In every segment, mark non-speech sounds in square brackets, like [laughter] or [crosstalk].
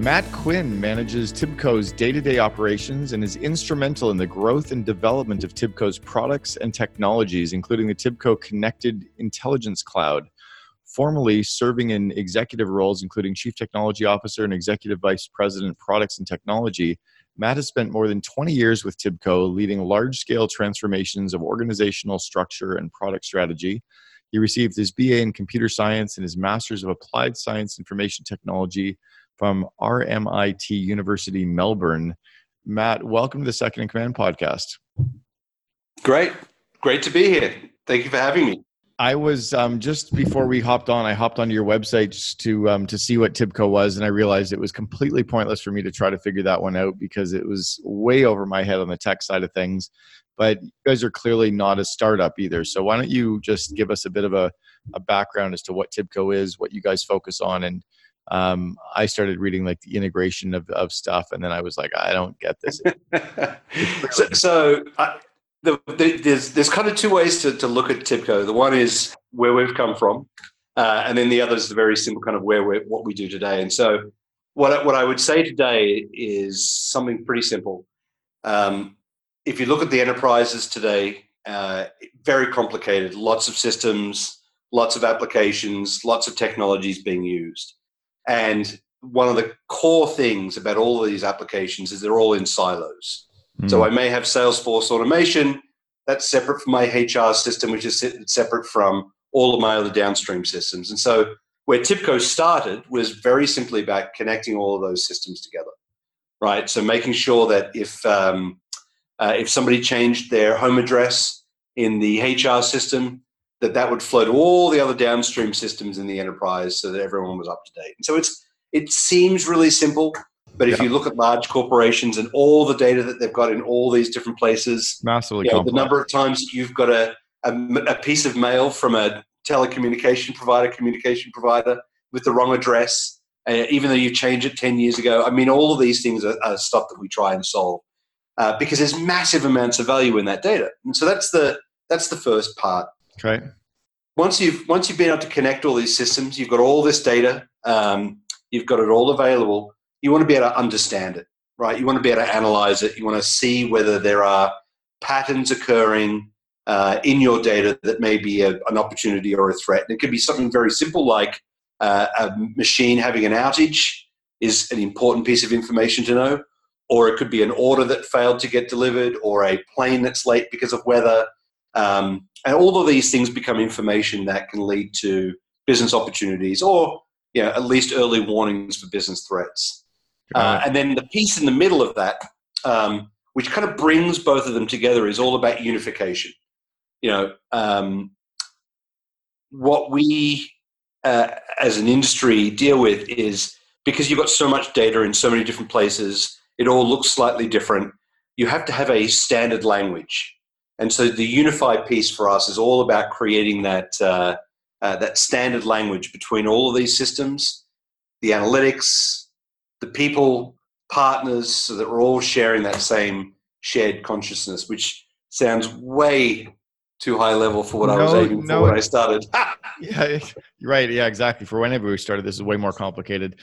Matt Quinn manages Tibco's day to day operations and is instrumental in the growth and development of Tibco's products and technologies, including the Tibco Connected Intelligence Cloud. Formerly serving in executive roles, including Chief Technology Officer and Executive Vice President, Products and Technology, Matt has spent more than 20 years with Tibco, leading large scale transformations of organizational structure and product strategy. He received his BA in computer science and his master's of applied science information technology from RMIT University Melbourne. Matt, welcome to the Second in Command podcast. Great. Great to be here. Thank you for having me. I was um, just before we hopped on. I hopped onto your website just to um, to see what Tibco was, and I realized it was completely pointless for me to try to figure that one out because it was way over my head on the tech side of things. But you guys are clearly not a startup either. So why don't you just give us a bit of a, a background as to what Tibco is, what you guys focus on, and um, I started reading like the integration of, of stuff, and then I was like, I don't get this. [laughs] so, so I, the, the, there's there's kind of two ways to, to look at Tibco. The one is where we've come from, uh, and then the other is the very simple kind of where we what we do today. And so, what what I would say today is something pretty simple. Um, if you look at the enterprises today, uh, very complicated, lots of systems, lots of applications, lots of technologies being used. And one of the core things about all of these applications is they're all in silos. Mm. So I may have Salesforce automation that's separate from my HR system, which is separate from all of my other downstream systems. And so where Tibco started was very simply about connecting all of those systems together, right? So making sure that if um, uh, if somebody changed their home address in the HR system, that that would flow to all the other downstream systems in the enterprise so that everyone was up to date. And so it's it seems really simple, but if yeah. you look at large corporations and all the data that they've got in all these different places, massively you know, the number of times you've got a, a, a piece of mail from a telecommunication provider, communication provider with the wrong address, uh, even though you changed it 10 years ago. I mean, all of these things are, are stuff that we try and solve uh, because there's massive amounts of value in that data. And so that's the, that's the first part. Okay. Once you've once you've been able to connect all these systems, you've got all this data, um, you've got it all available. You want to be able to understand it, right? You want to be able to analyze it. You want to see whether there are patterns occurring uh, in your data that may be a, an opportunity or a threat. And it could be something very simple like uh, a machine having an outage is an important piece of information to know, or it could be an order that failed to get delivered, or a plane that's late because of weather, um, and all of these things become information that can lead to business opportunities or you know, at least early warnings for business threats. Uh, and then the piece in the middle of that, um, which kind of brings both of them together, is all about unification. You know, um, what we uh, as an industry deal with is because you've got so much data in so many different places, it all looks slightly different. You have to have a standard language and so the unified piece for us is all about creating that, uh, uh, that standard language between all of these systems, the analytics, the people, partners, so that we're all sharing that same shared consciousness, which sounds way too high level for what no, I was aiming no, for when I started. [laughs] yeah, [laughs] right. Yeah, exactly. For whenever we started, this is way more complicated.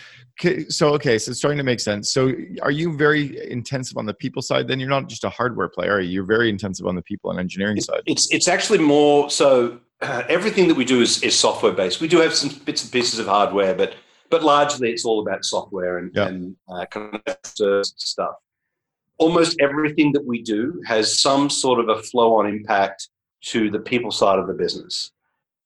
So, okay, so it's starting to make sense. So, are you very intensive on the people side? Then you're not just a hardware player. Are You're very intensive on the people and engineering side. It's it's actually more so. Uh, [clears throat] everything that we do is, is software based. We do have some bits and pieces of hardware, but but largely it's all about software and, yeah. and uh, kind of stuff. Almost everything that we do has some sort of a flow on impact to the people side of the business.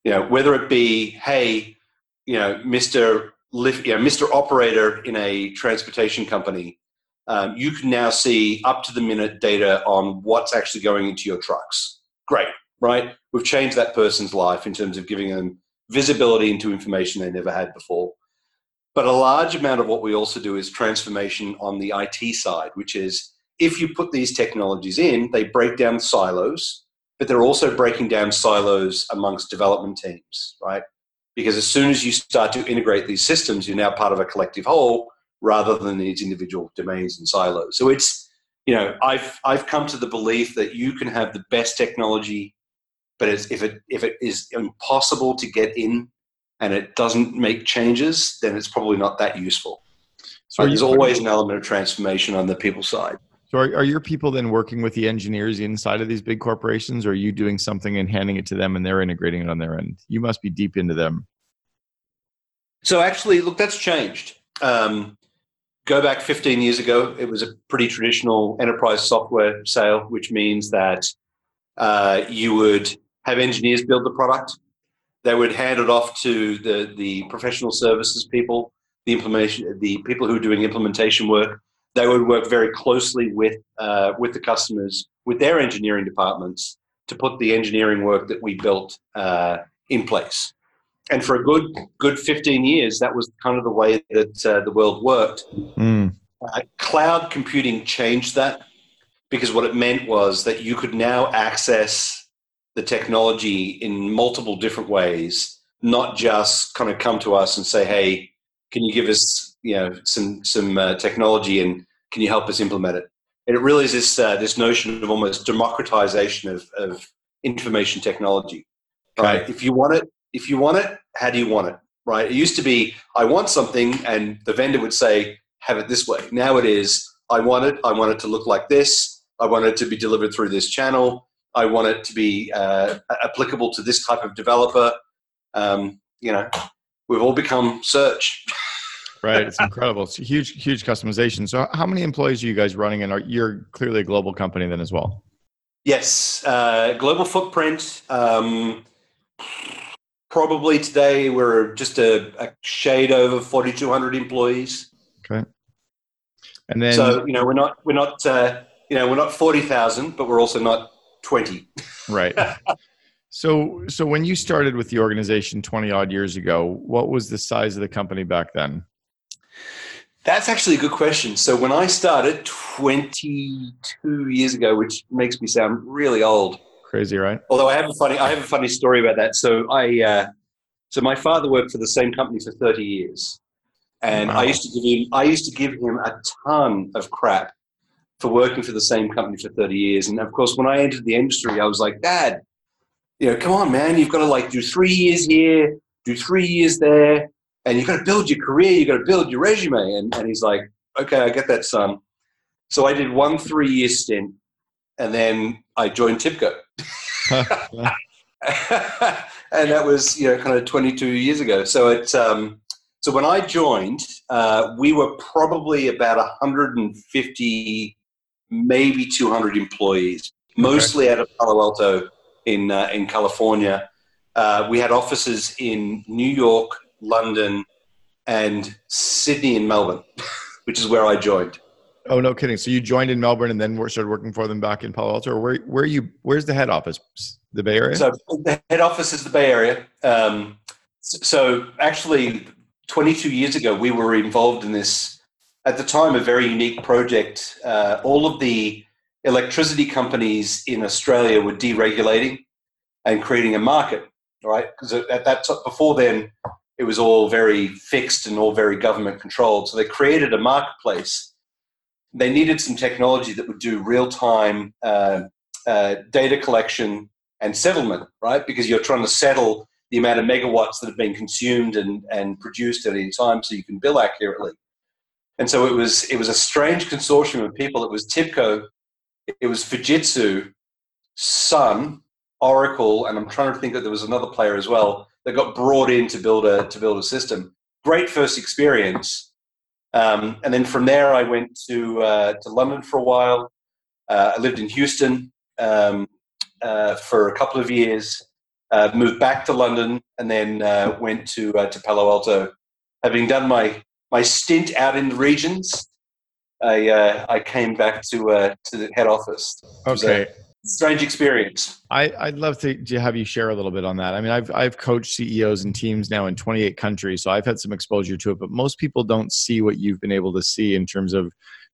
You know, whether it be, hey, you know, Mr. Lift, you know, Mr. Operator in a transportation company, um, you can now see up to the minute data on what's actually going into your trucks. Great, right? We've changed that person's life in terms of giving them visibility into information they never had before. But a large amount of what we also do is transformation on the IT side, which is if you put these technologies in, they break down silos but they're also breaking down silos amongst development teams, right? Because as soon as you start to integrate these systems, you're now part of a collective whole rather than these individual domains and silos. So it's, you know, I've I've come to the belief that you can have the best technology, but if it if it is impossible to get in and it doesn't make changes, then it's probably not that useful. So there's always an element of transformation on the people side. So are, are your people then working with the engineers inside of these big corporations, or are you doing something and handing it to them and they're integrating it on their end? You must be deep into them. So actually, look, that's changed. Um, go back 15 years ago, it was a pretty traditional enterprise software sale, which means that uh, you would have engineers build the product. They would hand it off to the, the professional services people, the implementation, the people who are doing implementation work they would work very closely with uh, with the customers, with their engineering departments, to put the engineering work that we built uh, in place. And for a good good 15 years, that was kind of the way that uh, the world worked. Mm. cloud computing changed that because what it meant was that you could now access the technology in multiple different ways, not just kind of come to us and say, "Hey, can you give us you know some some uh, technology and can you help us implement it? And it really is this uh, this notion of almost democratization of, of information technology. Right? Okay. If you want it, if you want it, how do you want it? Right? It used to be I want something, and the vendor would say, "Have it this way." Now it is I want it. I want it to look like this. I want it to be delivered through this channel. I want it to be uh, applicable to this type of developer. Um, you know, we've all become search. [laughs] right. It's [laughs] incredible. It's a huge huge customization. So how many employees are you guys running? And are you're clearly a global company then as well. Yes. Uh, global footprint um, probably today we're just a, a shade over 4200 employees. Okay. And then so you know we're not we're not uh, you know we're not 40000 but we're also not 20 right. [laughs] So so when you started with the organization 20 odd years ago what was the size of the company back then that's actually a good question. So when I started 22 years ago, which makes me sound really old. Crazy, right? Although I have a funny, I have a funny story about that. So I, uh, so my father worked for the same company for 30 years, and wow. I used to give him, I used to give him a ton of crap for working for the same company for 30 years. And of course, when I entered the industry, I was like, Dad, you know, come on, man, you've got to like do three years here, do three years there, and you've got to build your career, you've got to build your resume. And, and he's like, okay, I get that, son. So I did one three year stint and then I joined TIBCO. [laughs] and that was, you know, kind of 22 years ago. So it, um, so when I joined, uh, we were probably about 150, maybe 200 employees, mostly okay. out of Palo Alto in, uh, in California. Uh, we had offices in New York, London, and Sydney and Melbourne, [laughs] which is where I joined. Oh no, kidding! So you joined in Melbourne and then started working for them back in Palo Alto, or where? Where you? Where's the head office? The Bay Area. So the head office is the Bay Area. Um, so actually, 22 years ago, we were involved in this. At the time, a very unique project. Uh, all of the electricity companies in Australia were deregulating and creating a market. Right, because at that t- before then, it was all very fixed and all very government controlled. So they created a marketplace. They needed some technology that would do real time uh, uh, data collection and settlement, right? Because you're trying to settle the amount of megawatts that have been consumed and, and produced at any time so you can bill accurately. And so it was it was a strange consortium of people. It was TIBCO, it was Fujitsu, Sun, Oracle, and I'm trying to think that there was another player as well that got brought in to build a to build a system. Great first experience, um, and then from there I went to uh, to London for a while. Uh, I lived in Houston um, uh, for a couple of years. Uh, moved back to London, and then uh, went to uh, to Palo Alto. Having done my my stint out in the regions, I I came back to to the head office. Okay strange experience. I, I'd love to, to have you share a little bit on that. I mean, I've I've coached CEOs and teams now in 28 countries, so I've had some exposure to it. But most people don't see what you've been able to see in terms of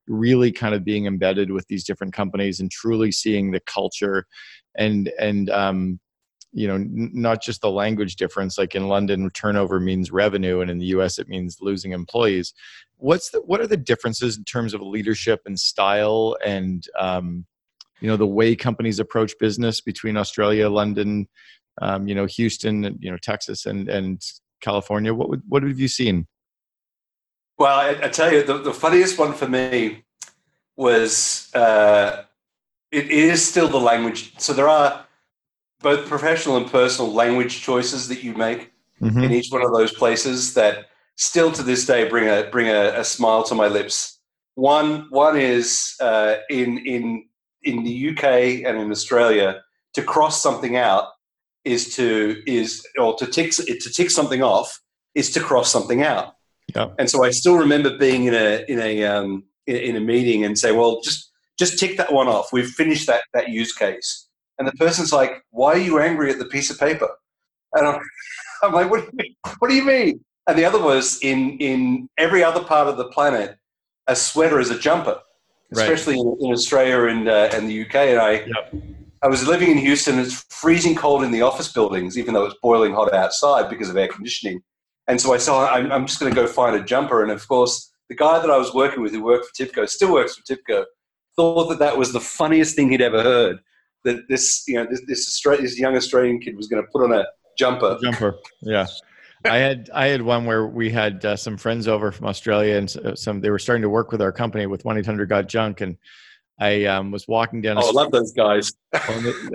really kind of being embedded with these different companies and truly seeing the culture and and um, you know n- not just the language difference like in london turnover means revenue and in the us it means losing employees what's the what are the differences in terms of leadership and style and um, you know the way companies approach business between australia london um, you know houston you know texas and and california what would, what have you seen well i, I tell you the, the funniest one for me was uh, it is still the language so there are both professional and personal language choices that you make mm-hmm. in each one of those places that still to this day bring a bring a, a smile to my lips. One one is uh, in in in the UK and in Australia to cross something out is to is or to tick to tick something off is to cross something out. Yeah. And so I still remember being in a in a um, in, in a meeting and say, well, just just tick that one off. We've finished that that use case and the person's like, "Why are you angry at the piece of paper?" And I'm, [laughs] I'm like, "What do you mean? What do you mean?" And the other was in in every other part of the planet, a sweater is a jumper, especially right. in, Australia and uh, and the UK. And I. Yep. I was living in Houston. It's freezing cold in the office buildings, even though it's boiling hot outside because of air conditioning. And so I said, I'm, I'm just going to go find a jumper. And of course, the guy that I was working with, who worked for TIBCO, still works for TIBCO, thought that that was the funniest thing he'd ever heard that this you know this this, Australian, this young Australian kid was going to put on a jumper. Jumper, yeah. I had I had one where we had uh, some friends over from Australia and uh, some they were starting to work with our company with one eight hundred got junk and I um, was walking down. Oh, I love those guys.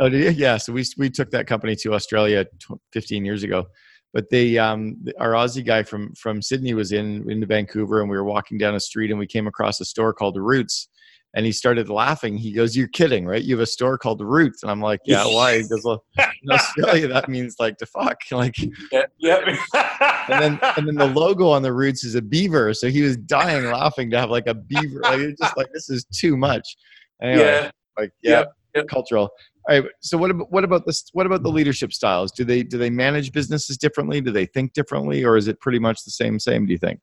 oh, yeah, so we we took that company to Australia 15 years ago, but they um, our Aussie guy from from Sydney was in into Vancouver and we were walking down a street and we came across a store called the Roots and he started laughing. He goes, "You're kidding, right? You have a store called Roots." And I'm like, "Yeah, why?" He goes, "Well, in Australia, that means like to fuck." [laughs] Like, yeah, yeah. and then and then the logo on the Roots is a beaver, so he was dying laughing to have like a beaver. Like, it's just like this is too much. Anyway, yeah, like yeah, yeah, cultural. All right. So what about what about this? What about the leadership styles? Do they do they manage businesses differently? Do they think differently, or is it pretty much the same? Same? Do you think?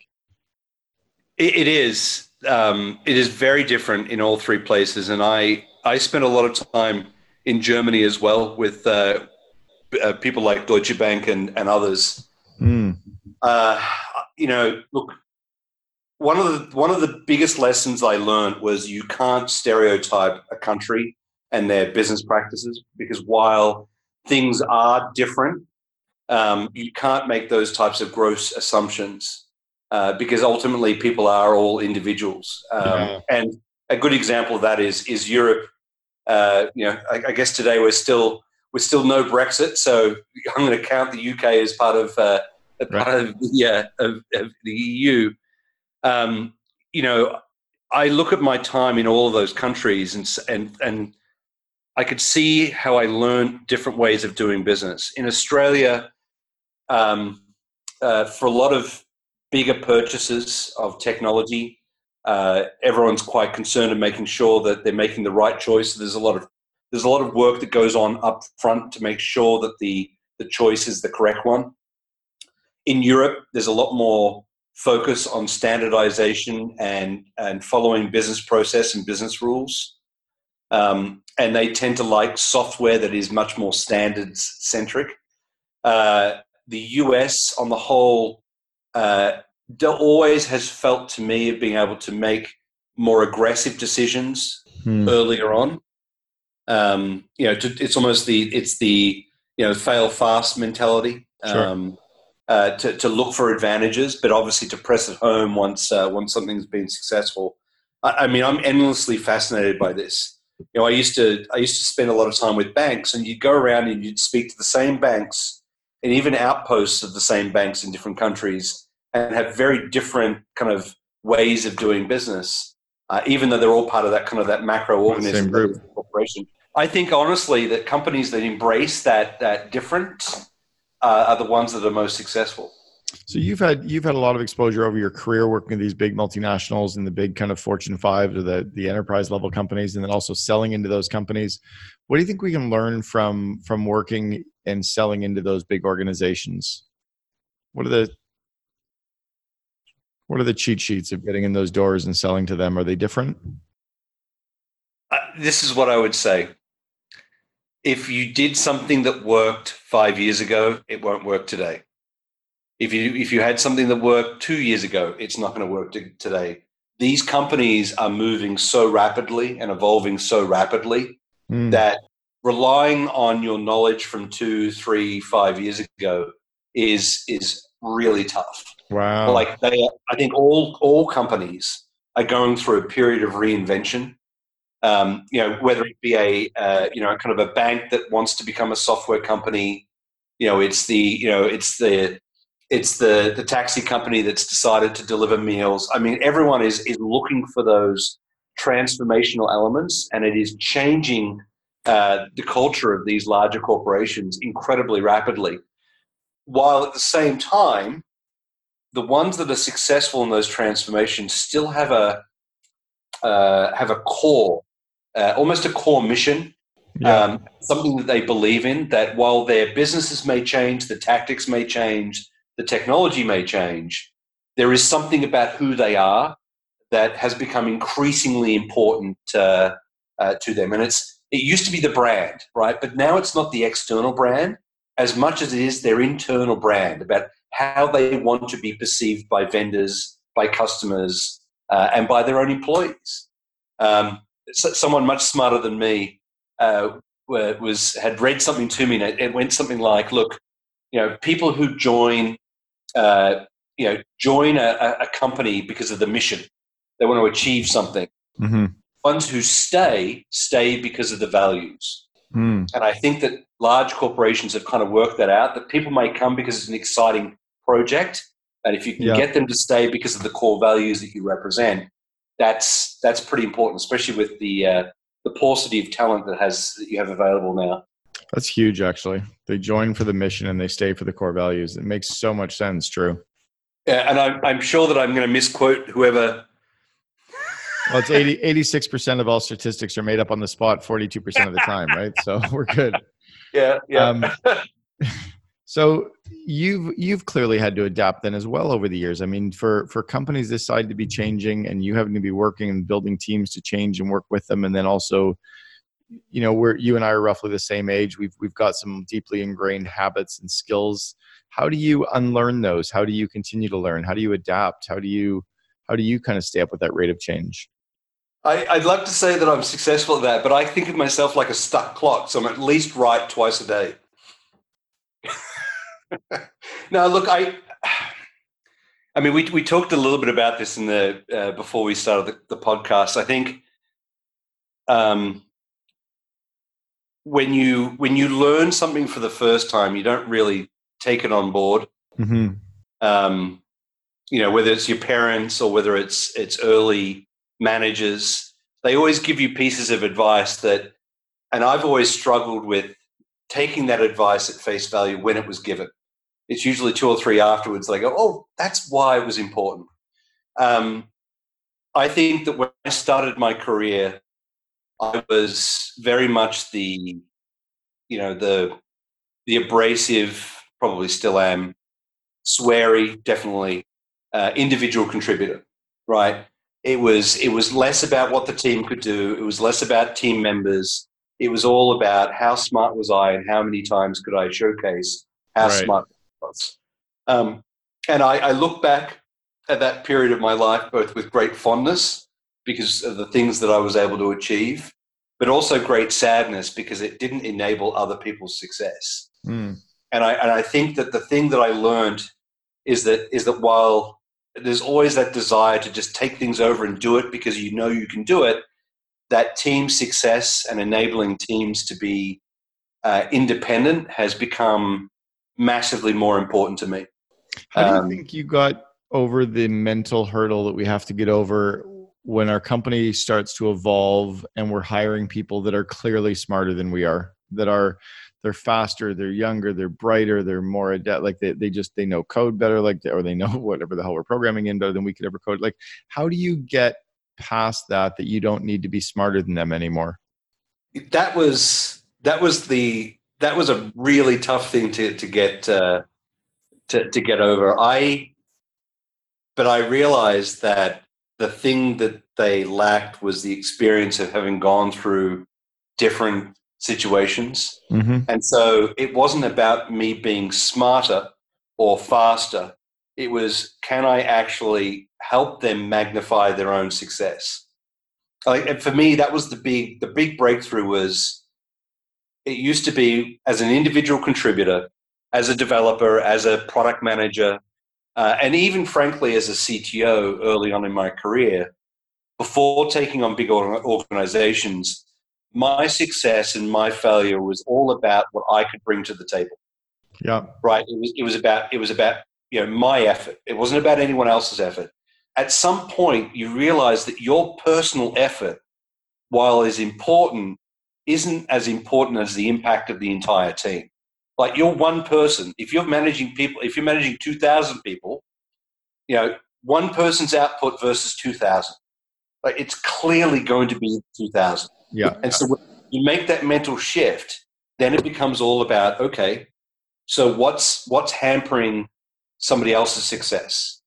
it, it is um, it is very different in all three places. And I, I spent a lot of time in Germany as well with uh, uh, people like Deutsche Bank and, and others. Mm. Uh, you know, look, one of the one of the biggest lessons I learned was you can't stereotype a country and their business practices because while things are different, um, you can't make those types of gross assumptions. Uh, because ultimately people are all individuals. Um, yeah. And a good example of that is is Europe. Uh, you know, I, I, guess today we're still we're still no Brexit, so I'm going to count the UK as part of uh, right. part of the, of, of the EU. Um, you know, I look at my time in all of those countries, and and and I could see how I learned different ways of doing business. In Australia, um, uh, for a lot of bigger purchases of technology. Uh, everyone's quite concerned in making sure that they're making the right choice. There's a lot of there's a lot of work that goes on up front to make sure that the the choice is the correct one. In Europe, there's a lot more focus on standardization and and following business process and business rules. Um, and they tend to like software that is much more standards centric. Uh, the US, on the whole, uh, always has felt to me of being able to make more aggressive decisions hmm. earlier on. Um, you know, to, it's almost the it's the you know fail fast mentality. Sure. Um, uh, to, to look for advantages, but obviously to press it home once uh, once something's been successful. I, I, mean, I'm endlessly fascinated by this. You know, I used to I used to spend a lot of time with banks, and you'd go around and you'd speak to the same banks and even outposts of the same banks in different countries and have very different kind of ways of doing business, uh, even though they're all part of that kind of that macro organism corporation. I think honestly that companies that embrace that that different uh, are the ones that are most successful. So you've had you've had a lot of exposure over your career working with these big multinationals and the big kind of Fortune five or the the enterprise level companies, and then also selling into those companies. What do you think we can learn from from working and selling into those big organizations? What are the what are the cheat sheets of getting in those doors and selling to them? Are they different? Uh, this is what I would say. if you did something that worked five years ago, it won't work today. If you if you had something that worked two years ago, it's not going to work today. These companies are moving so rapidly and evolving so rapidly mm. that relying on your knowledge from two, three, five years ago is is really tough. Wow! Like they, I think all all companies are going through a period of reinvention. Um, you know, whether it be a uh, you know kind of a bank that wants to become a software company, you know, it's the you know it's the it's the the taxi company that's decided to deliver meals. I mean, everyone is is looking for those transformational elements, and it is changing uh, the culture of these larger corporations incredibly rapidly. While at the same time, the ones that are successful in those transformations still have a uh, have a core, uh, almost a core mission, yeah. um, something that they believe in. That while their businesses may change, the tactics may change, the technology may change, there is something about who they are that has become increasingly important uh, uh to them, and it's it used to be the brand, right? But now it's not the external brand as much as it is their internal brand about how they want to be perceived by vendors, by customers, uh, and by their own employees. Um, someone much smarter than me uh, was had read something to me, and it went something like, "Look, you know, people who join, uh, you know, join a, a, company because of the mission. They want to achieve something. Mm-hmm ones who stay stay because of the values. Mm. And I think that large corporations have kind of worked that out that people may come because it's an exciting project. And if you can yeah. get them to stay because of the core values that you represent, that's that's pretty important, especially with the uh, the paucity of talent that has that you have available now. That's huge, actually. They join for the mission and they stay for the core values. It makes so much sense. True. Yeah, and I'm, I'm sure that I'm going to misquote whoever well, it's 80, 86% of all statistics are made up on the spot 42% of the time, right? So [laughs] we're good. Yeah, yeah. Um, [laughs] so you've you've clearly had to adapt then as well over the years. I mean, for for companies this side to be changing and you having to be working and building teams to change and work with them and then also you know, we're you and I are roughly the same age. We've we've got some deeply ingrained habits and skills. How do you unlearn those? How do you continue to learn? How do you adapt? How do you how do you kind of stay up with that rate of change? I, would love to say that I'm successful at that, but I think of myself like a stuck clock. So I'm at least right twice a day. [laughs] now, look, I, I mean, we we talked a little bit about this in the uh, before we started the, the podcast. I think um, when you when you learn something for the first time, you don't really take it on board. Mm-hmm. Um, you know, whether it's your parents or whether it's it's early managers, they always give you pieces of advice that, and I've always struggled with taking that advice at face value when it was given. It's usually two or three afterwards they go, oh, that's why it was important. Um, I think that when I started my career, I was very much the, you know, the the abrasive, probably still am, sweary, definitely, uh, individual contributor, right? It was it was less about what the team could do. It was less about team members. It was all about how smart was I and how many times could I showcase how right. smart Um, and I, I look back at that period of my life both with great fondness because of the things that I was able to achieve, but also great sadness because it didn't enable other people's success. Mm. And I and I think that the thing that I learned is that is that while there's always that desire to just take things over and do it because you know you can do it. That team success and enabling teams to be uh, independent has become massively more important to me. How do you um, think you got over the mental hurdle that we have to get over when our company starts to evolve and we're hiring people that are clearly smarter than we are, that are they're faster, they're younger, they're brighter, they're more adept. Like they, they just they know code better, like or they know [laughs] whatever the hell we're programming in better than we could ever code. Like, how do you get past that that you don't need to be smarter than them anymore? That was that was the that was a really tough thing to to get uh, to to get over. I but I realized that the thing that they lacked was the experience of having gone through different situations. Mm-hmm. And so it wasn't about me being smarter or faster. It was, can I actually help them magnify their own success? Like, and for me, that was the big, the big breakthrough was it used to be as an individual contributor, as a developer, as a product manager, uh, and even frankly as a CTO early on in my career, before taking on big organizations, my success and my failure was all about what I could bring to the table. Yeah. Right. It was, it was about it was about you know my effort. It wasn't about anyone else's effort. At some point, you realize that your personal effort, while is important, isn't as important as the impact of the entire team. Like you're one person. If you're managing people, if you're managing two thousand people, you know one person's output versus two thousand. Like it's clearly going to be two thousand. Yeah. And so when you make that mental shift, then it becomes all about okay, so what's what's hampering somebody else's success,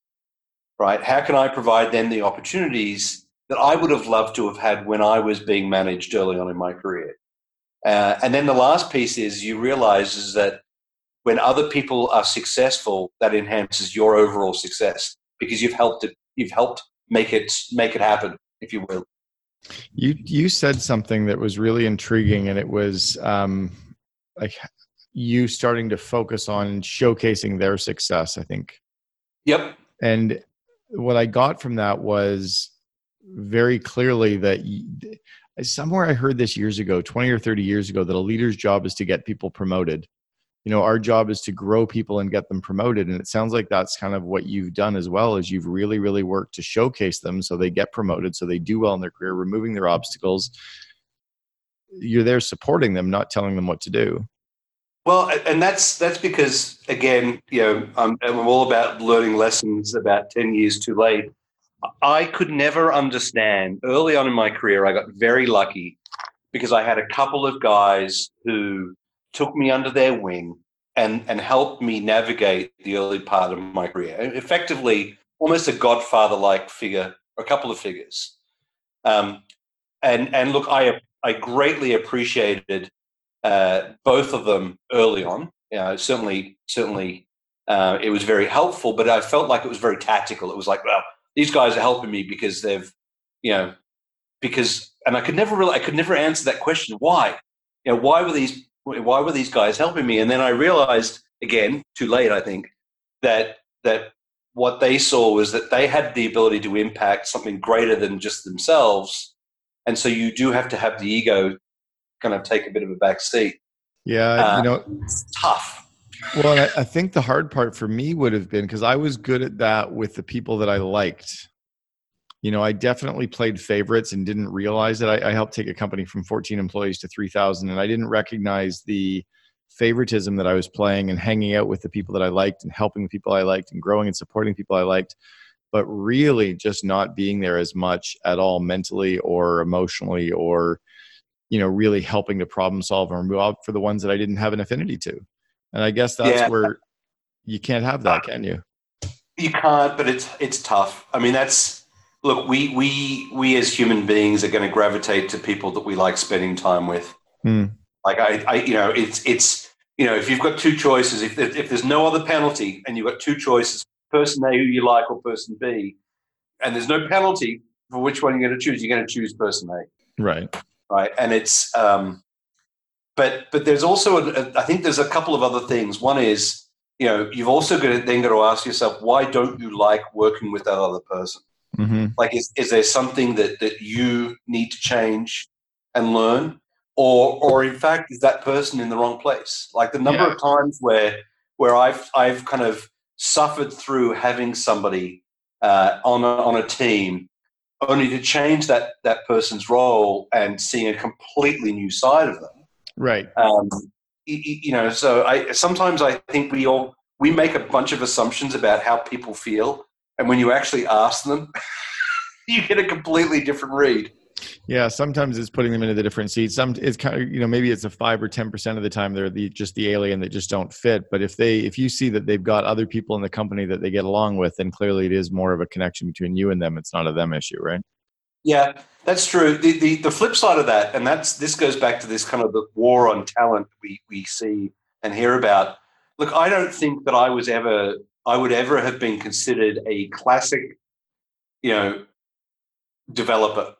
right? How can I provide them the opportunities that I would have loved to have had when I was being managed early on in my career? Uh, and then the last piece is you realize is that when other people are successful, that enhances your overall success because you've helped it. You've helped make it make it happen, if you will. You you said something that was really intriguing, and it was um, like you starting to focus on showcasing their success. I think. Yep. And what I got from that was very clearly that you, somewhere I heard this years ago, 20 or 30 years ago, that a leader's job is to get people promoted. You know, our job is to grow people and get them promoted. And it sounds like that's kind of what you've done as well, is you've really, really worked to showcase them so they get promoted, so they do well in their career, removing their obstacles. You're there supporting them, not telling them what to do. Well, and that's that's because again, you know, I'm, I'm all about learning lessons about ten years too late. I could never understand early on in my career. I got very lucky because I had a couple of guys who took me under their wing and and helped me navigate the early part of my career. Effectively, almost a godfather like figure, a couple of figures. Um, and and look, I I greatly appreciated uh, both of them early on. You know, certainly certainly uh, it was very helpful, but I felt like it was very tactical. It was like, well, these guys are helping me because they've, you know, because and I could never really I could never answer that question. Why? You know, why were these why were these guys helping me? And then I realized again, too late, I think, that that what they saw was that they had the ability to impact something greater than just themselves. And so you do have to have the ego kind of take a bit of a back seat. Yeah, Uh, you know, It's tough. Well, I, I think the hard part for me would have been because I was good at that with the people that I liked. You know, I definitely played favorites and didn't realize that I, I helped take a company from 14 employees to 3,000, and I didn't recognize the favoritism that I was playing and hanging out with the people that I liked and helping the people I liked and growing and supporting people I liked, but really just not being there as much at all mentally or emotionally or, you know, really helping to problem solve and move out for the ones that I didn't have an affinity to. And I guess that's Yeah. where you can't have that, can you? You can't, but it's it's tough. I mean, that's look. We we we as human beings are going to gravitate to people that we like spending time with. Hmm. Like I, I, you know, it's it's you know, if you've got two choices, if if there's no other penalty, and you've got two choices, person A who you like or person B, and there's no penalty for which one you're going to choose, you're going to choose person A. Right. right? And it's, um, but but there's also, a, a, I think there's a couple of other things. One is, you know, you've also got to, then got to ask yourself, why don't you like working with that other person? hmm Like, is, is there something that that you need to change and learn, or or in fact, is that person in the wrong place? Like the number Yeah. of times where where I've I've kind of suffered through having somebody uh, on a, on a team only to change that that person's role and seeing a completely new side of them. Right. Um, you know, so I sometimes I think we all we make a bunch of assumptions about how people feel, and when you actually ask them, [laughs] you get a completely different read. Yeah. Sometimes it's putting them into the different seats. Some it's kind of you know maybe it's a five or ten percent of the time they're the just the alien that just don't fit. But if they if you see that they've got other people in the company that they get along with, then clearly it is more of a connection between you and them. It's not a them issue, right? Yeah, that's true. The, the the flip side of that, and that's this goes back to this kind of the war on talent we we see and hear about. Look, I don't think that I was ever I would ever have been considered a classic, you know, developer,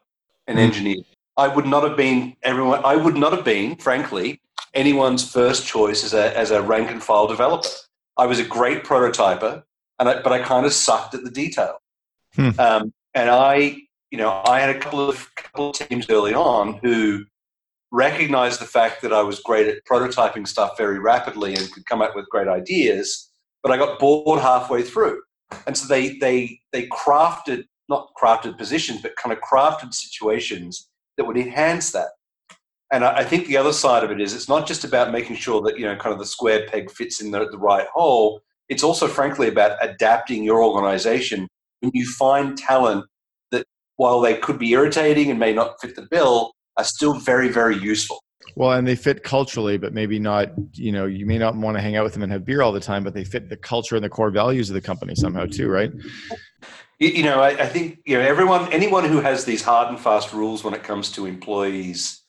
an mm. engineer. I would not have been everyone. I would not have been, frankly, anyone's first choice as a as a rank and file developer. I was a great prototyper, and I, but I kind of sucked at the detail. Hmm. Um, and I, you know, I had a couple of couple of teams early on who recognized the fact that I was great at prototyping stuff very rapidly and could come up with great ideas, but I got bored halfway through. And so they they they crafted not crafted positions, but kind of crafted situations that would enhance that. And I, I think the other side of it is it's not just about making sure that you know kind of the square peg fits in the, the right hole. It's also, frankly, about adapting your organization when you find talent while they could be irritating and may not fit the bill, are still very, very useful. Well, and they fit culturally, but maybe not, you know, you may not want to hang out with them and have beer all the time, but they fit the culture and the core values of the company somehow too, right? You, know, I, I, think, you know, everyone, anyone who has these hard and fast rules when it comes to employees,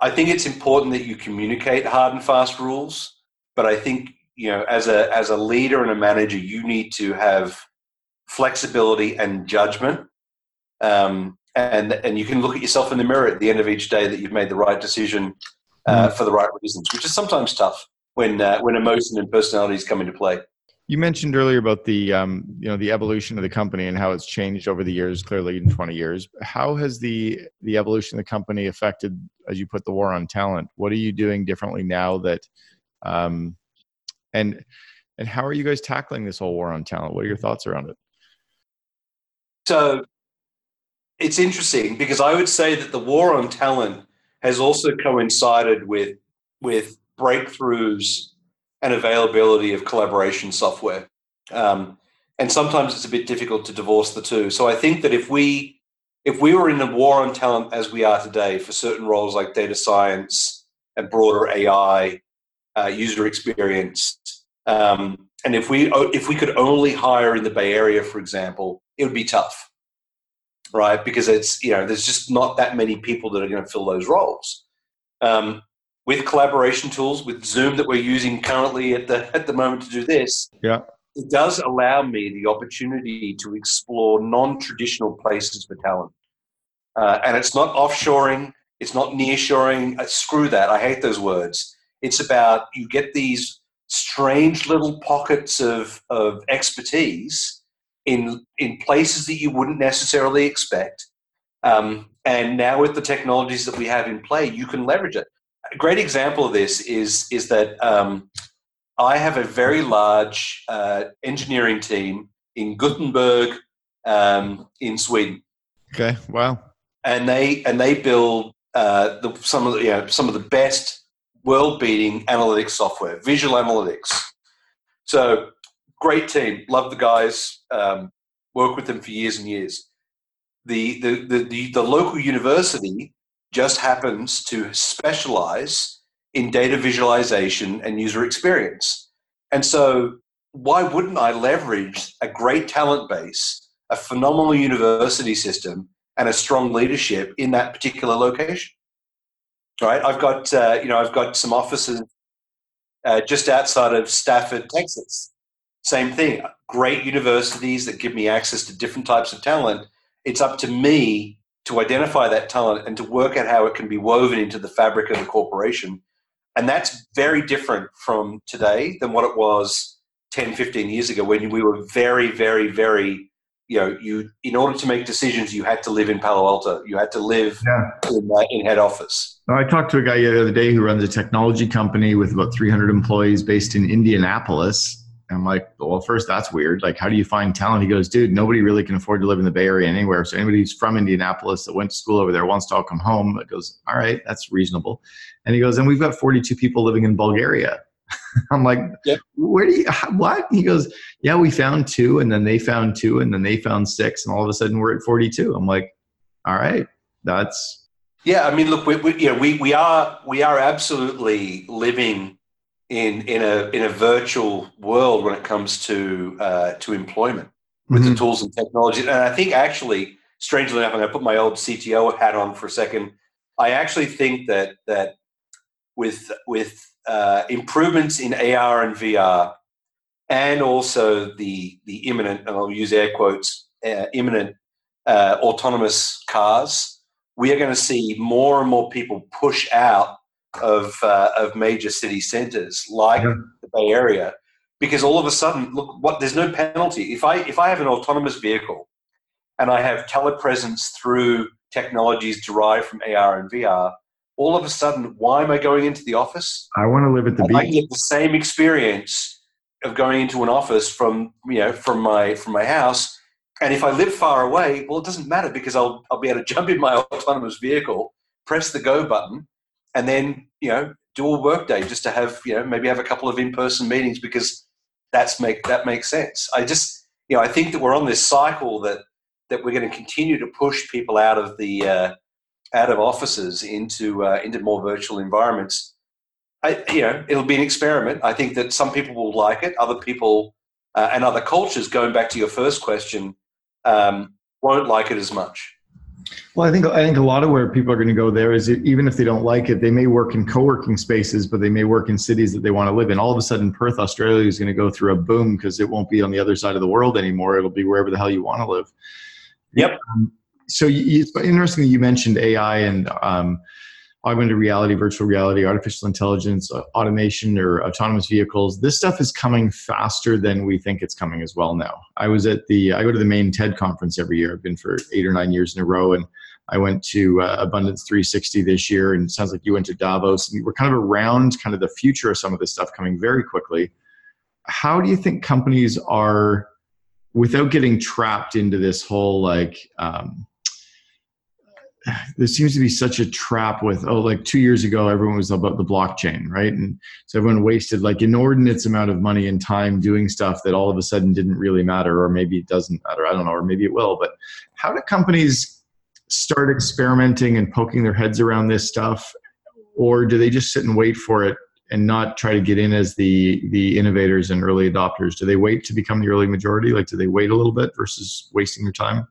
I think it's important that you communicate hard and fast rules. But I think, you know, as a, as a leader and a manager, you need to have flexibility and judgment. Um, and and you can look at yourself in the mirror at the end of each day that you've made the right decision uh, mm. for the right reasons, which is sometimes tough when uh, when emotion and personalities come into play. You mentioned earlier about the um, you know the evolution of the company and how it's changed over the years, clearly in 20 years. How has the the evolution of the company affected, as you put the war on talent? What are you doing differently now that, um, and and how are you guys tackling this whole war on talent? What are your thoughts around it? So it's interesting because I would say that the war on talent has also coincided with with breakthroughs and availability of collaboration software. Um, and sometimes it's a bit difficult to divorce the two. So I think that if we if we were in a war on talent as we are today for certain roles like data science and broader AI, uh, user experience, um, and if we if we could only hire in the Bay Area, for example, it would be tough right? Because it's you know there's just not that many people that are going to fill those roles. Um, with collaboration tools, with Zoom that we're using currently at the at the moment to do this, yeah, it does allow me the opportunity to explore non-traditional places for talent. Uh, and it's not offshoring, it's not nearshoring. Uh, screw that. I hate those words. It's about you get these strange little pockets of, of expertise in in places that you wouldn't necessarily expect. Um, and now with the technologies that we have in play, you can leverage it. A great example of this is is that um, I have a very large uh, engineering team in Gothenburg, um, in Sweden. Okay, wow. And they and they build uh, the, some of the, you know, some of the best world-beating analytics software, visual analytics. So great team, love the guys, um, work with them for years and years. The, the, the, the, the local university just happens to specialize in data visualization and user experience. And so, why wouldn't I leverage a great talent base, a phenomenal university system, and a strong leadership in that particular location? Right? I've got, uh, you know, I've got some offices uh, just outside of Stafford, Texas. Same thing. Great universities that give me access to different types of talent. It's up to me to identify that talent and to work out how it can be woven into the fabric of the corporation. And that's very different from today than what it was 10, 15 years ago when we were very, very, very, you know, you, in order to make decisions, you had to live in Palo Alto. You had to live yeah. in, uh, in head office. I talked to a guy the other day who runs a technology company with about 300 employees based in Indianapolis I'm like, well, first, that's weird. Like, how do you find talent? He goes, dude, nobody really can afford to live in the Bay Area anywhere. So anybody who's from Indianapolis that went to school over there wants to all come home. It goes, all right, that's reasonable. And he goes, and we've got 42 people living in Bulgaria. [laughs] I'm like, yep. where do you, what? He goes, yeah, we found two, and then they found two, and then they found six, and all of a sudden we're at 42. I'm like, all right, that's. Yeah, I mean, look, we, we, you know, we, we are we are absolutely living in in a in a virtual world when it comes to uh, to employment with mm-hmm. the tools and technology. And I think actually strangely enough, I'm going to put my old CTO hat on for a second. I actually think that that with with uh, improvements in AR and VR, and also the the imminent, and I'll use air quotes, uh, imminent uh, autonomous cars, we are going to see more and more people push out of uh, of major city centers like yeah. the Bay Area, because all of a sudden, look, what there's no penalty if I if I have an autonomous vehicle and I have telepresence through technologies derived from AR and VR, all of a sudden, why am I going into the office? I want to live at the beach. I get the same experience of going into an office from you know from my from my house. And if I live far away, well, it doesn't matter because I'll I'll be able to jump in my [laughs] autonomous vehicle, press the go button, and then you know do a work day just to have you know maybe have a couple of in person meetings because that's make that makes sense. I just you know I think that we're on this cycle that that we're going to continue to push people out of the uh, out of offices into uh, into more virtual environments. I, you know, it'll be an experiment. I think that some people will like it, other people uh, and other cultures. Going back to your first question, um, won't like it as much. Well, I think I think a lot of where people are going to go there is even if they don't like it, they may work in co-working spaces, but they may work in cities that they want to live in. All of a sudden, Perth, Australia, is going to go through a boom because it won't be on the other side of the world anymore. It'll be wherever the hell you want to live. Yep. Um, so you, it's interesting that you mentioned AI and um, augmented reality, virtual reality, artificial intelligence, uh, automation, or autonomous vehicles. This stuff is coming faster than we think it's coming as well now. I was at the I go to the main TED conference every year. I've been for eight or nine years in a row, and I went to uh, Abundance 360 this year, and sounds like you went to Davos. And we're kind of around kind of the future of some of this stuff coming very quickly. How do you think companies are, without getting trapped into this whole like um, there seems to be such a trap with oh like two years ago everyone was about the blockchain right? And so everyone wasted like inordinate amount of money and time doing stuff that all of a sudden didn't really matter or maybe it doesn't matter. I don't know or maybe it will but how do companies start experimenting and poking their heads around this stuff? Or do they just sit and wait for it and not try to get in as the the innovators and early adopters? Do they wait to become the early majority? Like do they wait a little bit versus wasting their time?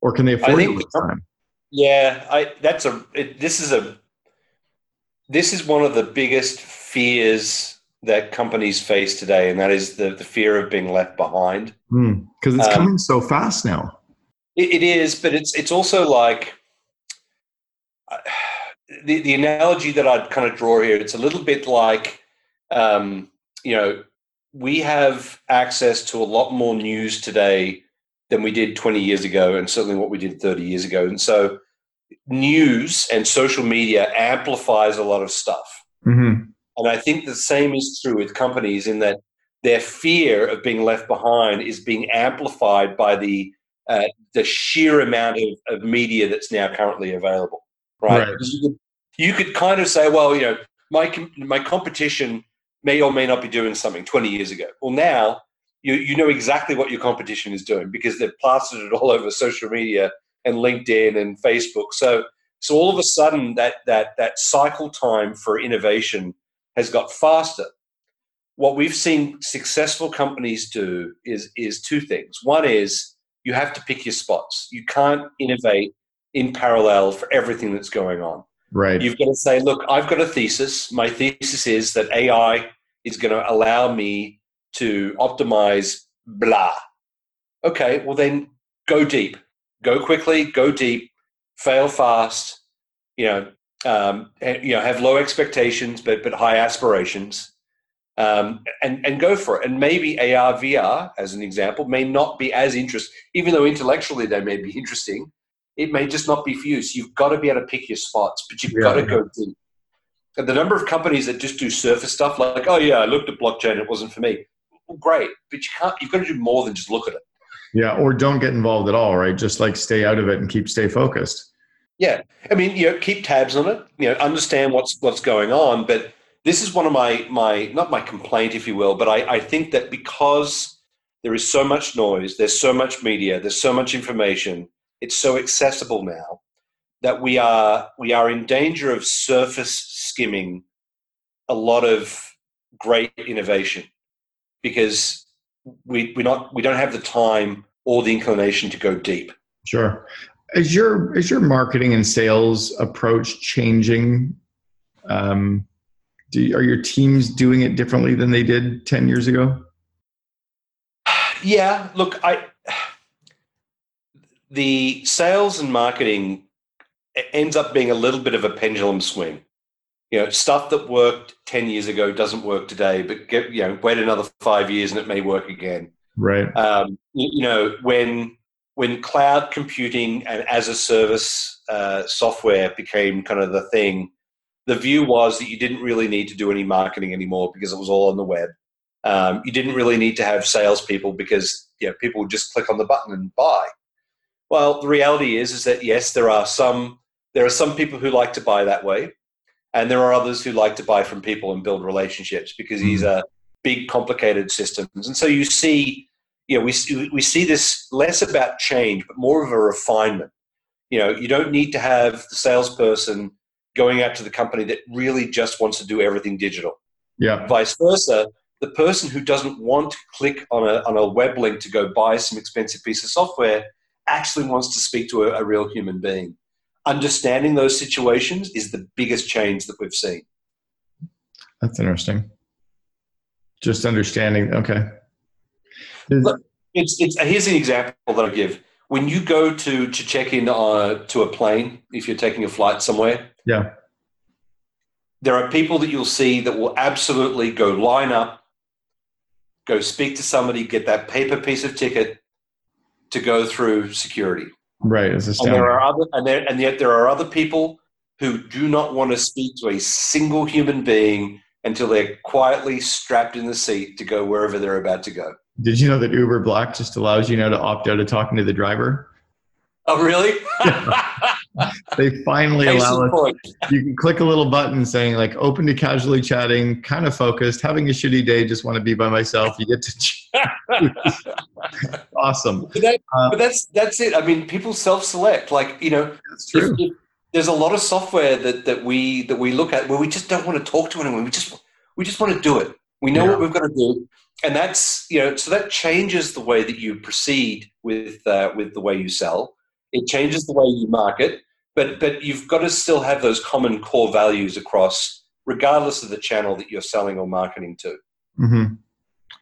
Or can they afford to waste time yeah, I that's a it, this is a this is one of the biggest fears that companies face today, and that is the, the fear of being left behind. Because hmm, mm, it's um, coming so fast now. It, it is, but it's it's also like uh, the the analogy that I'd kind of draw here. It's a little bit like um, you know we have access to a lot more news today than we did 20 years ago, and certainly what we did 30 years ago. And so, news and social media amplifies a lot of stuff. Mm-hmm. And I think the same is true with companies in that their fear of being left behind is being amplified by the uh, the sheer amount of, of media that's now currently available. Right? right. You, could, you could kind of say, well, you know, my my competition may or may not be doing something 20 years ago. Well, now you, you know exactly what your competition is doing because they've plastered it all over social media and LinkedIn and Facebook. So so all of a sudden that that that cycle time for innovation has got faster. What we've seen successful companies do is is two things. One is you have to pick your spots. You can't innovate in parallel for everything that's going on. Right. You've got to say, look, I've got a thesis. My thesis is that AI is going to allow me to optimize blah. Okay, well then go deep, go quickly, go deep, fail fast. You know, um, you know, have low expectations but but high aspirations, um, and and go for it. And maybe AR VR, as an example, may not be as interesting, even though intellectually they may be interesting. It may just not be for you. So you've got to be able to pick your spots, but you've yeah, got to go deep. And the number of companies that just do surface stuff, like, oh yeah, I looked at blockchain, it wasn't for me well, great, but you can't. You've got to do more than just look at it. Yeah, or don't get involved at all, right? Just like stay out of it and keep stay focused. Yeah, I mean, you know, keep tabs on it. You know, understand what's what's going on. But this is one of my my not my complaint, if you will, but I, I think that because there is so much noise, there's so much media, there's so much information, it's so accessible now that we are we are in danger of surface skimming a lot of great innovation because we we not we don't have the time or the inclination to go deep. Sure. Is your is your marketing and sales approach changing? Um, do, are your teams doing it differently than they did ten years ago? Yeah. Look, I the sales and marketing ends up being a little bit of a pendulum swing. You know, stuff that worked ten years ago doesn't work today, but get, you know, wait another five years and it may work again. Right. Um, you, you know, when when cloud computing and as a service uh, software became kind of the thing, the view was that you didn't really need to do any marketing anymore because it was all on the web. Um, you didn't really need to have salespeople because you know, people would just click on the button and buy. Well, the reality is is that yes, there are some there are some people who like to buy that way, and there are others who like to buy from people and build relationships because these mm-hmm. are big, complicated systems. And so you see you know, we, we see this less about change, but more of a refinement. You know, you don't need to have the salesperson going out to the company that really just wants to do everything digital. Yeah. Vice versa, the person who doesn't want to click on a, on a web link to go buy some expensive piece of software actually wants to speak to a, a real human being. Understanding those situations is the biggest change that we've seen. That's interesting. Just understanding, okay. Look, it's, it's, here's an example that I give. When you go to, to check in uh, to a plane, if you're taking a flight somewhere, yeah, there are people that you'll see that will absolutely go line up, go speak to somebody, get that paper piece of ticket to go through security. Right. and there are other, and, there, and yet there are other people who do not want to speak to a single human being until they're quietly strapped in the seat to go wherever they're about to go. Did you know that Uber Black just allows you now to opt out of talking to the driver? Oh, really? [laughs] they finally allow us. You can click a little button saying like "open to casually chatting," kind of focused, having a shitty day, just want to be by myself. You get to. [laughs] awesome. But, that, uh, but, that's that's it. I mean, people self-select. Like you know, that's true. If, if there's a lot of software that that we that we look at where we just don't want to talk to anyone. We just we just want to do it. We know yeah. what we've got to do and that's you know so that changes the way that you proceed with uh, with the way you sell it changes the way you market but but you've got to still have those common core values across regardless of the channel that you're selling or marketing to mm-hmm.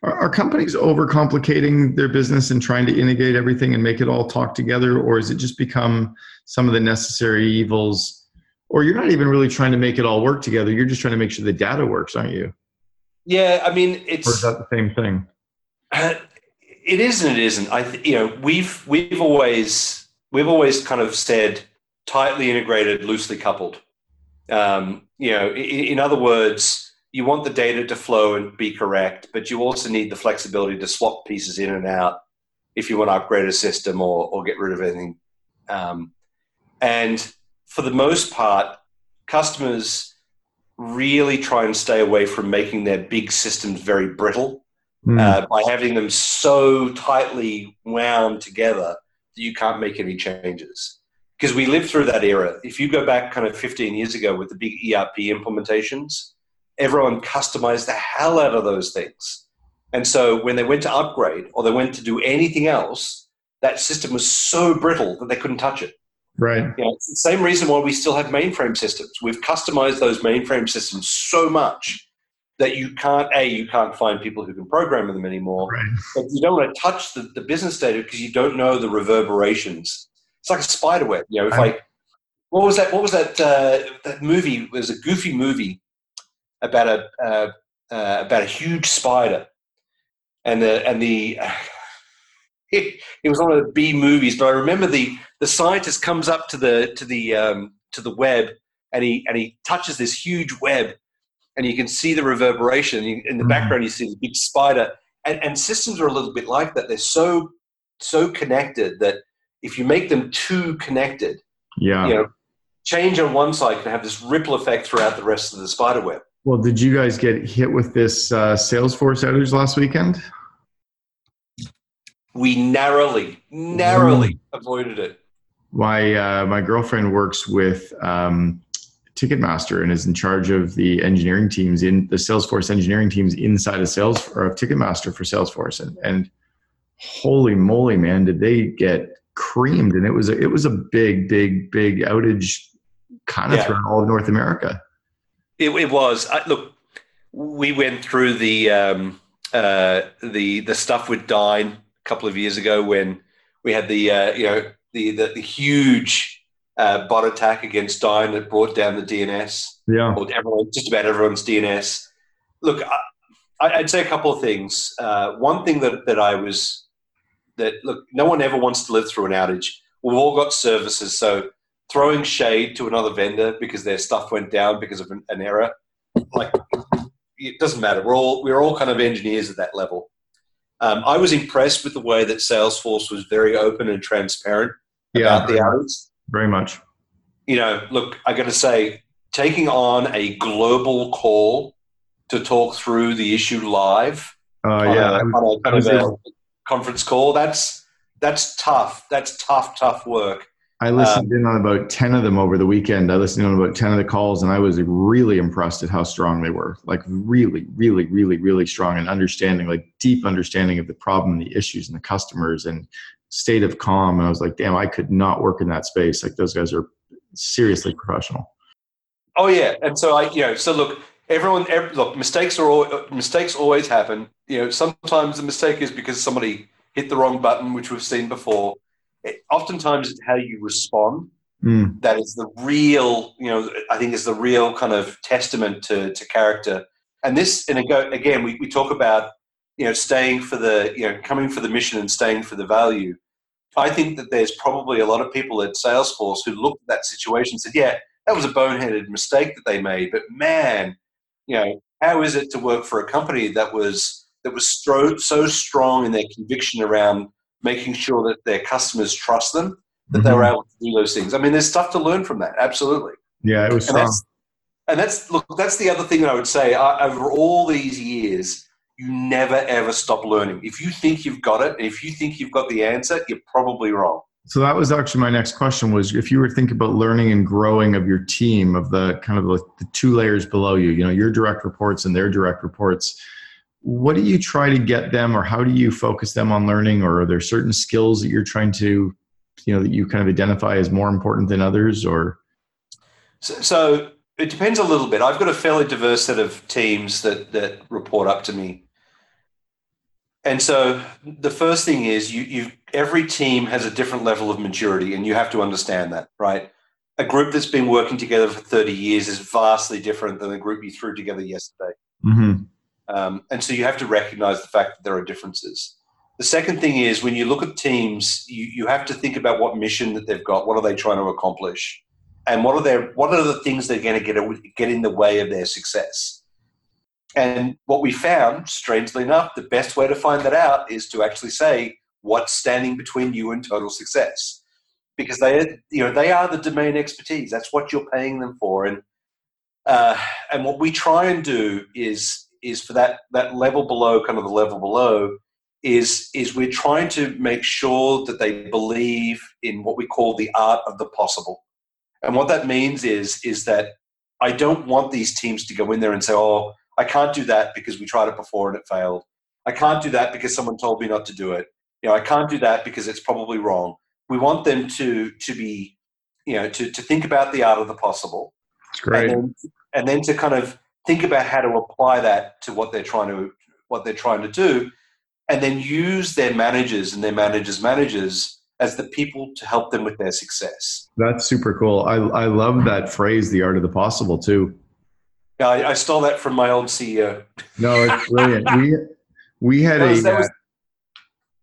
Are, are companies overcomplicating their business and trying to integrate everything and make it all talk together or has it just become some of the necessary evils or you're not even really trying to make it all work together you're just trying to make sure the data works aren't you yeah, I mean, it's. Or is that the same thing? Uh, [sighs] it is and it isn't. I, th- you know, we've we've always we've always kind of said tightly integrated, loosely coupled. Um, you know, in, in other words, you want the data to flow and be correct, but you also need the flexibility to swap pieces in and out if you want to upgrade a system or, or get rid of anything. Um, and for the most part, customers really try and stay away from making their big systems very brittle mm. uh, by having them so tightly wound together that you can't make any changes. Because we lived through that era. If you go back kind of 15 years ago with the big ERP implementations, everyone customized the hell out of those things. And so when they went to upgrade or they went to do anything else, that system was so brittle that they couldn't touch it. Right. You know, it's the same reason why we still have mainframe systems. We've customized those mainframe systems so much that you can't a you can't find people who can program them anymore. Right. But you don't want to touch the, the business data because you don't know the reverberations. It's like a spider web. You know, if like what was that? What was that? Uh, that movie it was a goofy movie about a uh, uh, about a huge spider, and the and the [sighs] it, it was one of the B movies. But I remember the the scientist comes up to the to the um, to the web and he and he touches this huge web and you can see the reverberation. In the mm. background you see the big spider. And, and systems are a little bit like that. They're so so connected that if you make them too connected yeah. you know change on one side can have this ripple effect throughout the rest of the spider web well did you guys get hit with this uh, salesforce outage last weekend we narrowly narrowly mm. avoided it my uh, my girlfriend works with um, Ticketmaster and is in charge of the engineering teams in the Salesforce engineering teams inside of Sales or of Ticketmaster for Salesforce. And, and holy moly, man, did they get creamed, and it was a, it was a big, big, big outage, kind of Yeah. throughout all of North America. It, it was. I, look, we went through the um, uh, the the stuff with Dyn a couple of years ago when we had the uh, you know the the, the huge uh, bot attack against Dyn that brought down the DNS Yeah, or everyone, just about everyone's DNS. Look, I, I'd say a couple of things. Uh, one thing that, that I was that look, no one ever wants to live through an outage. We've all got services, so throwing shade to another vendor because their stuff went down because of an, an error, like it doesn't matter. We're all we're all kind of engineers at that level. Um, I was impressed with the way that Salesforce was very open and transparent yeah, about the outage very much. you know, look, I got to say, taking on a global call to talk through the issue live Uh, yeah, a, I was- on a I kind of a conference call, that's that's tough. That's tough, tough work. I listened in on about 10 of them over the weekend. I listened in on about 10 of the calls and I was really impressed at how strong they were. Like really, really, really, really strong and understanding, like deep understanding of the problem, the issues and the customers and state of calm. And I was like, damn, I could not work in that space. Like those guys are seriously professional. Oh yeah, and so I, you know, so look, everyone, ev look, mistakes are all, mistakes always happen. You know, sometimes the mistake is because somebody hit the wrong button, which we've seen before. It, oftentimes, it's how you respond. Mm, that is the real, you know, I think is the real kind of testament to, to character. And this, and again, we, we talk about, you know, staying for the, you know, coming for the mission and staying for the value. I think that there's probably a lot of people at Salesforce who looked at that situation and said, yeah, that was a boneheaded mistake that they made, but man, you know, how is it to work for a company that was, that was stro- so strong in their conviction around making sure that their customers trust them that they were mhm. able to do those things. I mean, there's stuff to learn from that. Absolutely. Yeah, it was And strong. that's, and that's look. That's the other thing that I would say. I, over all these years, you never ever stop learning. If you think you've got it, and if you think you've got the answer, you're probably wrong. So that was actually my next question was if you were thinking about learning and growing of your team of the kind of the, the two layers below you, you know, your direct reports and their direct reports, what do you try to get them or how do you focus them on learning or are there certain skills that you're trying to, you know, that you kind of identify as more important than others or So, so it depends a little bit. I've got a fairly diverse set of teams that that report up to me. And so the first thing is you you every team has a different level of maturity and you have to understand that, right? A group that's been working together for 30 years is vastly different than the group you threw together yesterday. mm-hmm. Um, and so you have to recognize the fact that there are differences. The second thing is when you look at teams, you, you have to think about what mission that they've got. What are they trying to accomplish? And what are their what are the things they're going to get get in the way of their success? And what we found, strangely enough, the best way to find that out is to actually say what's standing between you and total success, because they you know they are the domain expertise. That's what you're paying them for, and uh, and what we try and do is is for that that level below, kind of the level below, is is we're trying to make sure that they believe in what we call the art of the possible. And what that means is is that I don't want these teams to go in there and say, "Oh, I can't do that because we tried it before and it failed. I can't do that because someone told me not to do it. You know, I can't do that because it's probably wrong." We want them to to be, you know, to to think about the art of the possible It's great. and then, and then to kind of think about how to apply that to what they're trying to what they're trying to do and then use their managers and their managers managers as the people to help them with their success That's super cool. I, I love that phrase, the art of the possible too. Yeah, I, I stole that from my old ceo No, it's brilliant. [laughs] we we had That was- a that was- uh,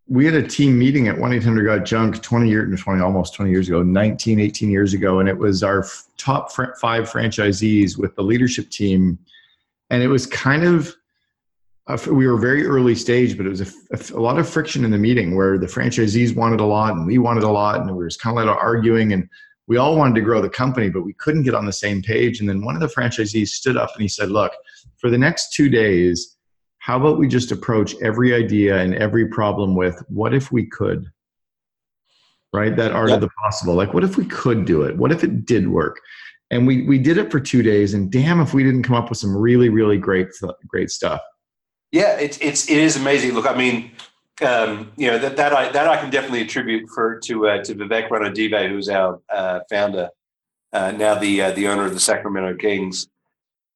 we had a team meeting at 1-800-GOT-JUNK 20 years 20 almost 20 years ago 19 18 years ago and it was our f- top fr- five franchisees with the leadership team. And it was kind of we were very early stage but it was a, lot of friction in the meeting where the franchisees wanted a lot and we wanted a lot and we was kind of like arguing and we all wanted to grow the company but we couldn't get on the same page. And then one of the franchisees stood up and he said look for the next two days how about we just approach every idea and every problem with what if we could? Right? That art Yep. of the possible. Like what if we could do it? What if it did work? And we we did it for two days and damn if we didn't come up with some really really great great stuff. Yeah it's it's it is amazing. Look i mean um, you know that that I that I can definitely attribute for to uh, to Vivek Ranadive, who's our uh, founder, uh, now the uh, the owner of the Sacramento Kings,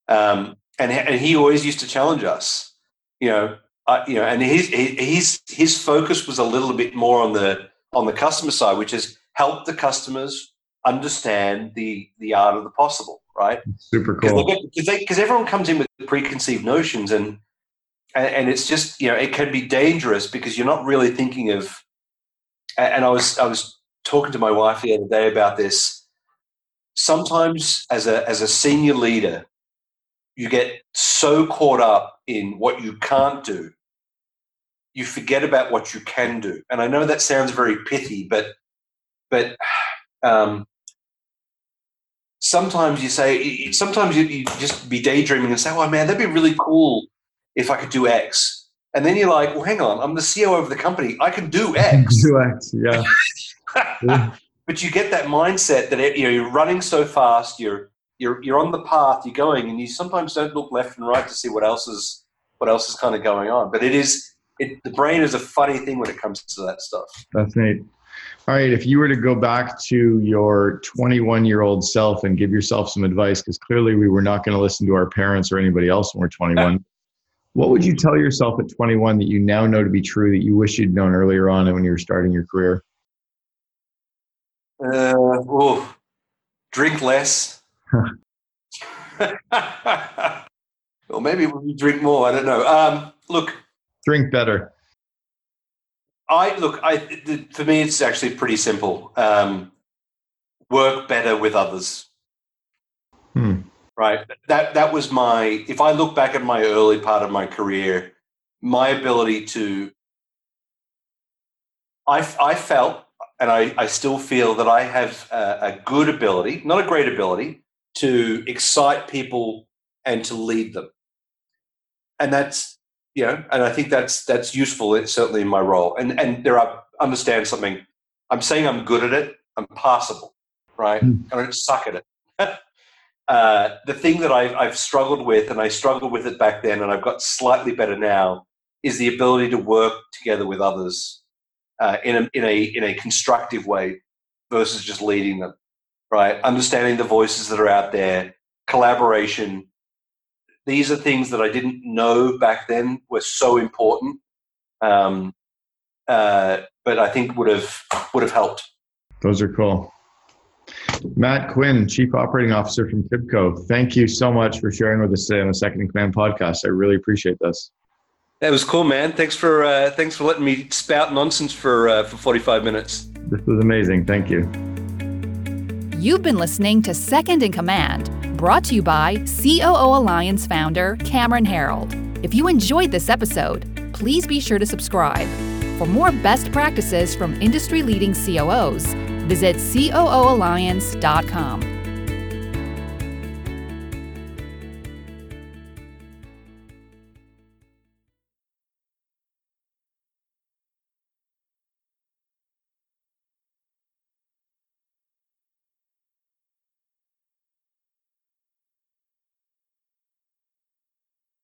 um, and and he always used to challenge us, you know, uh, you know, and his his his focus was a little bit more on the on the customer side, which is help the customers understand the the art of the possible, right? Super cool. Because everyone comes in with preconceived notions, and, and and it's just you know it can be dangerous because you're not really thinking of. And I was I was talking to my wife the other day about this. Sometimes, as a as a senior leader, you get so caught up in what you can't do, you forget about what you can do. And I know that sounds very pithy, but but [sighs] um, sometimes you say, sometimes you, you just be daydreaming and say, "Oh man, that'd be really cool if I could do X." And then you're like, "Well, hang on, I'm the CEO of the company. I can do X." [laughs] do X, [laughs] yeah. but you get that mindset that you know you're running so fast, you're you're you're on the path, you're going, and you sometimes don't look left and right to see what else is what else is kind of going on. But it is it, the brain is a funny thing when it comes to that stuff. That's neat. All right, if you were to go back to your 21 year old self and give yourself some advice, because clearly we were not going to listen to our parents or anybody else when we're 21, [laughs] what would you tell yourself at 21 that you now know to be true that you wish you'd known earlier on when you were starting your career? Uh, oh, drink less. [laughs] well, maybe we drink more. I don't know. Um, look, drink better. I look. I for me, it's actually pretty simple. Um, work better with others. Hmm. Right. That that was my. If I look back at my early part of my career, my ability to. I I felt, and I I still feel that I have a, a good ability, not a great ability, to excite people and to lead them. And that's you know, and I think that's that's useful. It's certainly in my role. And and there are understand something. I'm saying I'm good at it. I'm passable, right? Mm. I don't suck at it. [laughs] uh, the thing that I've, I've struggled with, and I struggled with it back then, and I've got slightly better now, is the ability to work together with others uh, in a in a in a constructive way versus just leading them, right? Understanding the voices that are out there, collaboration, these are things that I didn't know back then were so important. Um, uh, but I think would have would have helped. Those are cool. Matt Quinn, Chief Operating Officer from Tibco. Thank you so much for sharing with us today on the Second in Command podcast. I really appreciate this. That was cool, man. Thanks for uh, thanks for letting me spout nonsense for uh, for forty five minutes. This was amazing. Thank you. You've been listening to Second in Command brought to you by COO Alliance founder Cameron Herold. If you enjoyed this episode, please be sure to subscribe. For more best practices from industry leading COOs, visit COOalliance.com.